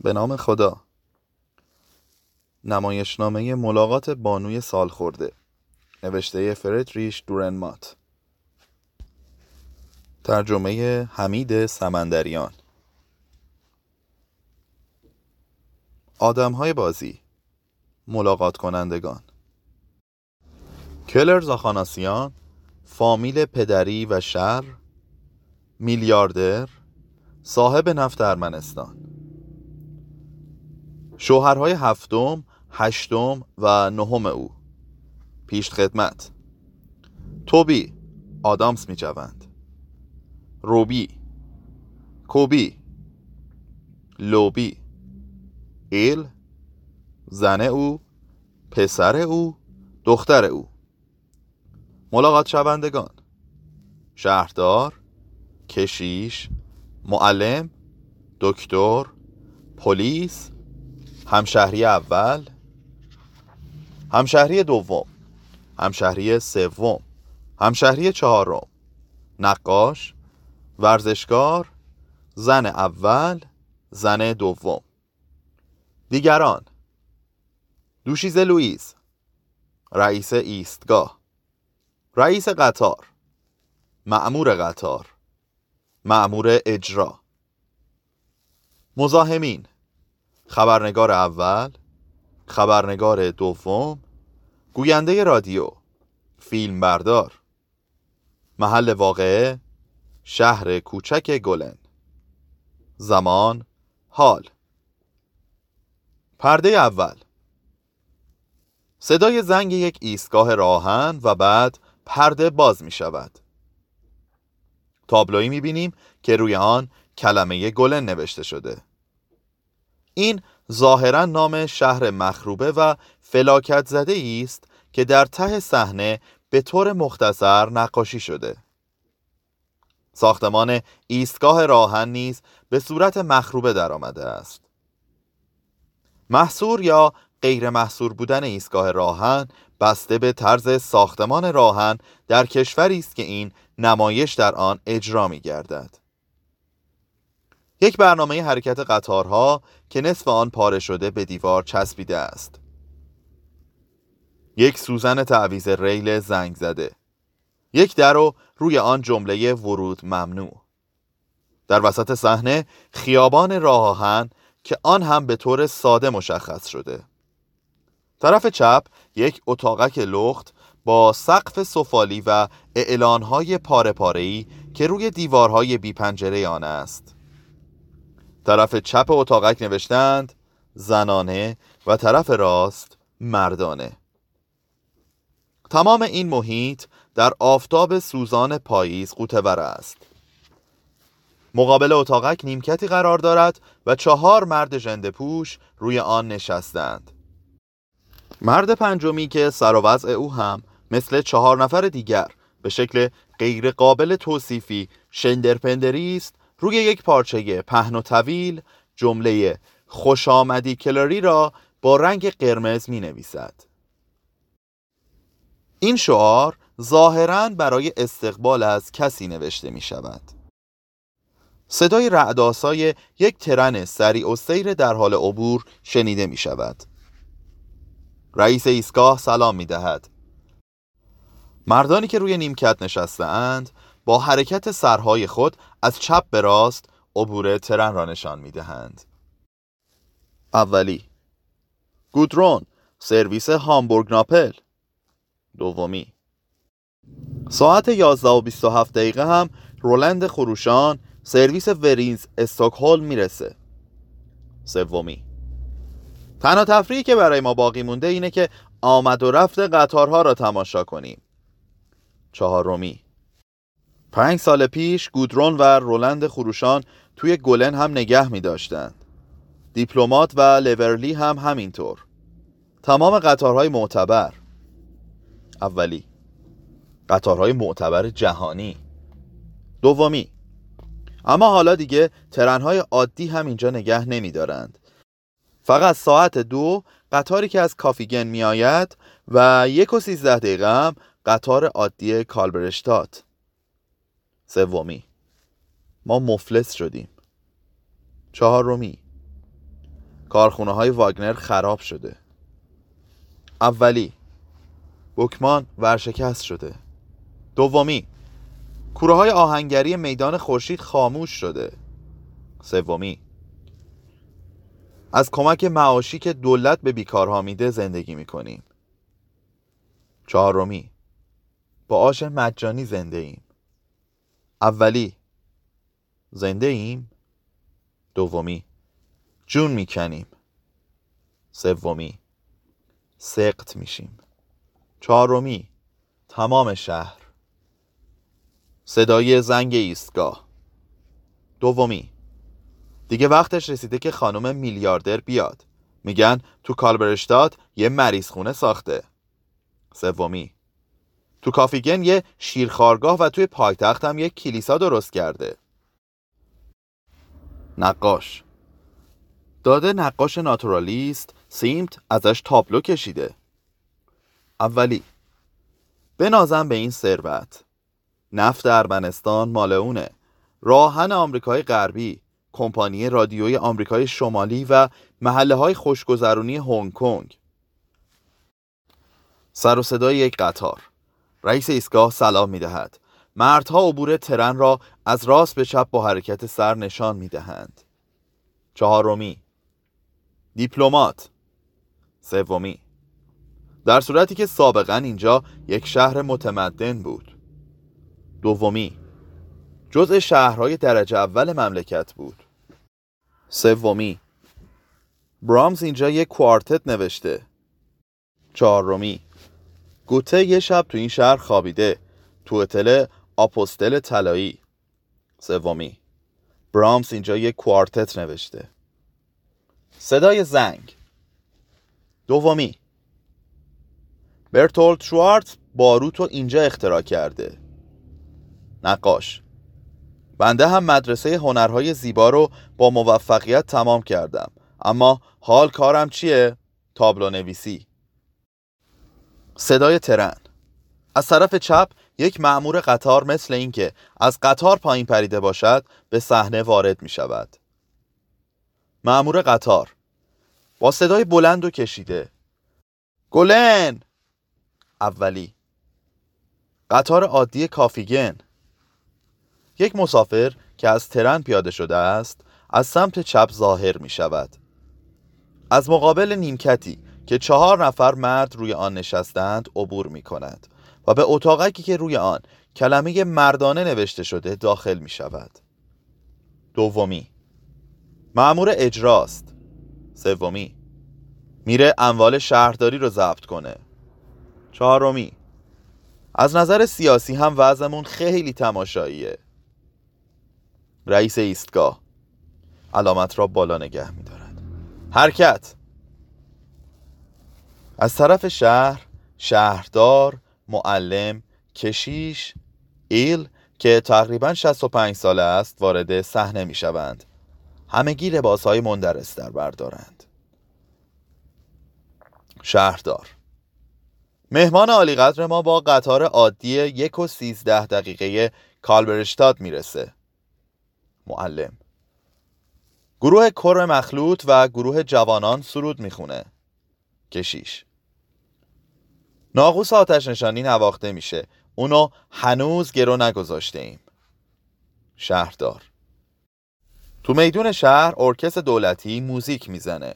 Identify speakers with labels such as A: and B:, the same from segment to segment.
A: به نام خدا. نمایشنامه ملاقات بانوی سال خورده نوشته فردریش دورنمات. ترجمه حمید سمندریان. آدم های بازی. ملاقات کنندگان. کلر زاخاناسیان فامیل پدری و شر میلیاردر صاحب نفت ارمنستان شوهرهای هفتم، هشتم و نهم او. پیش خدمت. توبی آدامس می جوند. روبی کوبی. لوبی. ایل زن او پسر او دختر او. ملاقات شوندگان. شهردار کشیش معلم دکتر پلیس همشهری اول همشهری دوم همشهری سوم همشهری چهارم نقاش ورزشکار زن اول زن دوم. دیگران دوشیز لوئیس رئیس ایستگاه رئیس قطار معمور قطار معمور اجرا. مزاحمین خبرنگار اول خبرنگار دوم گوینده رادیو فیلم بردار محل واقعه شهر کوچک گلن. زمان حال. پرده اول. صدای زنگ یک ایستگاه راهن و بعد پرده باز می شود. تابلویی می بینیم که روی آن کلمه گلن نوشته شده. این ظاهرا نام شهر مخروبه و فلاکت زده است که در ته صحنه به طور مختصر نقاشی شده ساختمان ایستگاه راهن نیز به صورت مخروبه درآمده است محصور یا غیر محصور بودن ایستگاه راهن بسته به طرز ساختمان راهن در کشوری است که این نمایش در آن اجرا می گردد. یک برنامه حرکت قطارها که نصف آن پاره شده به دیوار چسبیده است. یک سوزن تعویز ریل زنگ زده. یک در و روی آن جمله ورود ممنوع. در وسط صحنه خیابان راه آهن که آن هم به طور ساده مشخص شده. طرف چپ یک اتاقک لخت با سقف سفالی و اعلانهای پاره پارهی که روی دیوارهای بی پنجره آن است. طرف چپ اتاقک نوشتند زنانه و طرف راست مردانه. تمام این محیط در آفتاب سوزان پاییز قوتور است. مقابل اتاقک نیمکتی قرار دارد و چهار مرد ژنده پوش روی آن نشستند. مرد پنجمی که سر و وضع او هم مثل چهار نفر دیگر به شکل غیر قابل توصیفی شندرپندری است روی یک پارچه پهن و طویل جمله خوش آمدی کلاری را با رنگ قرمز می نویسد. این شعار ظاهرا برای استقبال از کسی نوشته می شود. صدای رعداسای یک ترن سریع و سیر در حال عبور شنیده می شود. رئیس ایستگاه سلام می دهد. مردانی که روی نیمکت نشسته اند با حرکت سرهای خود از چپ به راست عبور ترن را نشان می دهند. اولی گودرون سرویس هامبورگ ناپل. دومی ساعت 11 و 27 دقیقه هم رولند خروشان سرویس ورینز استکهلم می‌رسه. سومی تنها تفریحی که برای ما باقی مونده اینه که آمد و رفت قطارها را تماشا کنیم. چهارمی پنج سال پیش گودرون و رولند خروشان توی گلن هم نگه می داشتند. دیپلمات و لورلی هم همینطور. تمام قطارهای معتبر. اولی. قطارهای معتبر جهانی. دومی. اما حالا دیگه ترنهای عادی هم اینجا نگه نمی دارند. فقط ساعت دو قطاری که از کافیگن می آید و یک و سیزده دقیقه هم قطار عادی کالبرشتات. سومی. ما مفلس شدیم. چهارمی کارخونه های واگنر خراب شده. اولی. بکمان ورشکست شده. دومی. کوره های آهنگری میدان خورشید خاموش شده. سومی. از کمک معاشی که دولت به بیکارها میده زندگی می‌کنیم. چهارمی با آش مجانی زنده ایم. اولی. زنده ایم؟ دومی. جون می‌کنیم. سومی. سقط میشیم. چهارمی. تمام شهر. صدای زنگ ایستگاه. دومی. دیگه وقتش رسیده که خانم میلیاردر بیاد. میگن تو کالبرشتاد یه مریض خونه ساخته. سومی. تو کافیگن یه شیرخارگاه و توی پایتخت هم یه کلیسا درست کرده. نقاش. داده نقاش ناتورالیست سیمت ازش تابلو کشیده. اولی بنازم به این ثروت. نفت ارمنستان مال اونه. راهن آمریکای غربی کمپانی رادیوی آمریکای شمالی و محله های خوشگذرونی هنگ کنگ. سر و صدای یک قطار. رئیس ایستگاه سلام می دهد مردها عبور ترن را از راست به چپ با حرکت سر نشان می دهند چهارمی دیپلمات. سومی در صورتی که سابقا اینجا یک شهر متمدن بود. دومی جزء شهرهای درجه اول مملکت بود. سومی برامز اینجا یک کوارتت نوشته. چهارمی گوته یه شب تو این شهر خوابیده. تو هتل آپوستل طلایی. سومی. برامز اینجا یک کوارتت نوشته. صدای زنگ. دومی. برتولد شوارت باروت رو اینجا اختراع کرده. نقاش. بنده هم مدرسه هنرهای زیبا رو با موفقیت تمام کردم. اما حال کارم چیه؟ تابلو نویسی. صدای ترن. از طرف چپ یک معمور قطار مثل اینکه از قطار پایین پریده باشد به صحنه وارد می شود معمور قطار با صدای بلند و کشیده. گلن! اولی قطار عادی کافیگن. یک مسافر که از ترن پیاده شده است از سمت چپ ظاهر می شود از مقابل نیمکتی که چهار نفر مرد روی آن نشستند عبور می کند و به اتاقکی که روی آن کلمه مردانه نوشته شده داخل می شود دومی. معمور اجراست. سومی. میره اموال شهرداری رو ضبط کنه. چهارمی. از نظر سیاسی هم وضعمون خیلی تماشاییه. رئیس ایستگاه. علامت را بالا نگه می دارد حرکت. از طرف شهر شهردار معلم کشیش ایل که تقریبا 65 ساله است وارد صحنه می شوند. همگی لباس های مندرس در بردارند شهردار مهمان عالیقدر ما با قطار عادی یک و سیزده دقیقه کالبرشتاد می‌رسه. معلم گروه کر مخلوط و گروه جوانان سرود می‌خونه. کشیش ناقوس آتش نشانی نواخته میشه. اونو هنوز گرو نگذاشته ایم شهردار. تو میدون شهر ارکستر دولتی موزیک می‌زنه.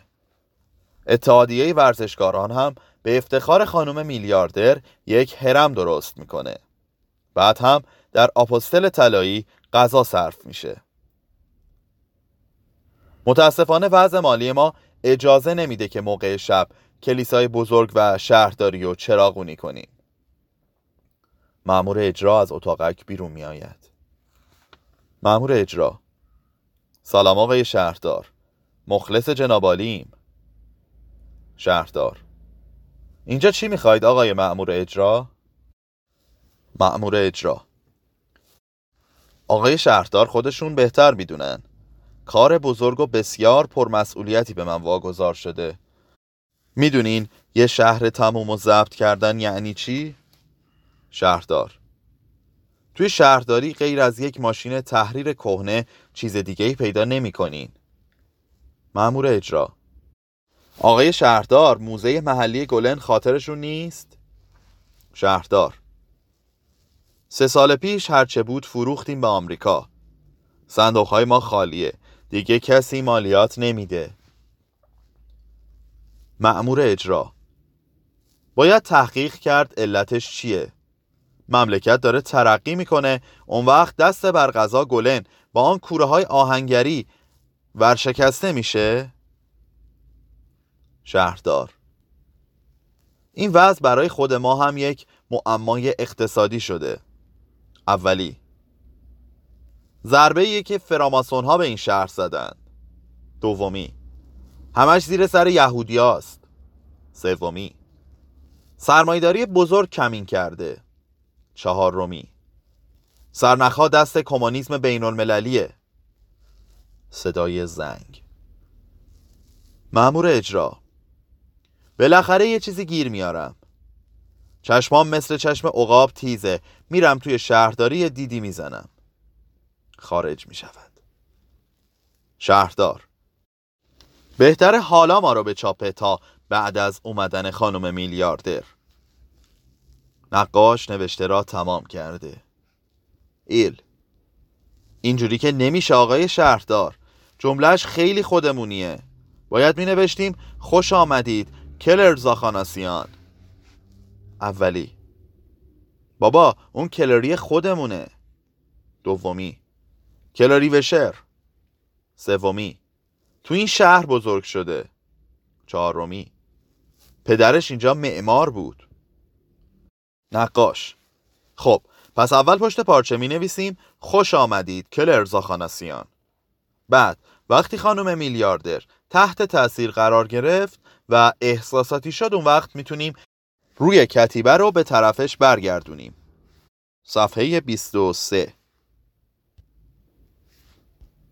A: اتحادیه ورزشکاران هم به افتخار خانم میلیاردر یک هرم درست می‌کنه. بعد هم در آپوستل طلایی غذا صرف میشه. متاسفانه وضع مالی ما اجازه نمیده که موقع شب کلیسای بزرگ و شهرداری و چراغونی کنیم معمور اجرا از اتاقک بیرون می آید. معمور اجرا سلام آقای شهردار. مخلص جنابالیم شهردار اینجا چی می‌خواید آقای معمور اجرا؟ معمور اجرا آقای شهردار خودشون بهتر می‌دونن کار بزرگ و بسیار پرمسئولیتی به من واگذار شده. می‌دونین یه شهر تموم و ضبط کردن یعنی چی؟ شهردار توی شهرداری غیر از یک ماشین تحریر کهنه چیز دیگه ای پیدا نمی کنین. معمور اجرا آقای شهردار موزه محلی گلن خاطرشون نیست؟ شهردار سه سال پیش هرچه بود فروختیم به آمریکا صندوق ما خالیه دیگه کسی مالیات نمیده معمور اجرا. باید تحقیق کرد علتش چیه. مملکت داره ترقی می‌کنه. اون وقت دست بر غذا گلن. با آن کوره های آهنگری ورشکسته میشه. شهردار. این وضع برای خود ما هم یک معمای اقتصادی شده. اولی. ضربه که فراماسون ها به این شهر زدن دومی. همش زیر سر یهودی هاست. سومی. سرمایداری بزرگ کمین کرده. چهارمی سرنخها دست کمونیسم بین المللیه صدای زنگ. مأمور اجرا. بالاخره یه چیزی گیر میارم. چشمام مثل چشم عقاب تیزه. میرم توی شهرداری دیدی می‌زنم. خارج می‌شود. شهردار. بهتره حالا ما رو به چاپه تا بعد از اومدن خانم میلیاردر. نقاش نوشته را تمام کرده. ایل اینجوری که نمیشه آقای شهردار. جملهش خیلی خودمونیه. باید می نوشتیم خوش آمدید کلر زاخاناسیان. اولی بابا اون کلری خودمونه. دومی کلری وشر. سومی تو این شهر بزرگ شده. چهارمی. پدرش اینجا معمار بود. نقاش. خب پس اول پشت پارچه می نویسیم خوش آمدید کلر زاخاناسیان بعد وقتی خانم میلیاردر تحت تاثیر قرار گرفت و احساساتی شد اون وقت می‌تونیم روی کتیبه رو به طرفش برگردونیم. صفحه 23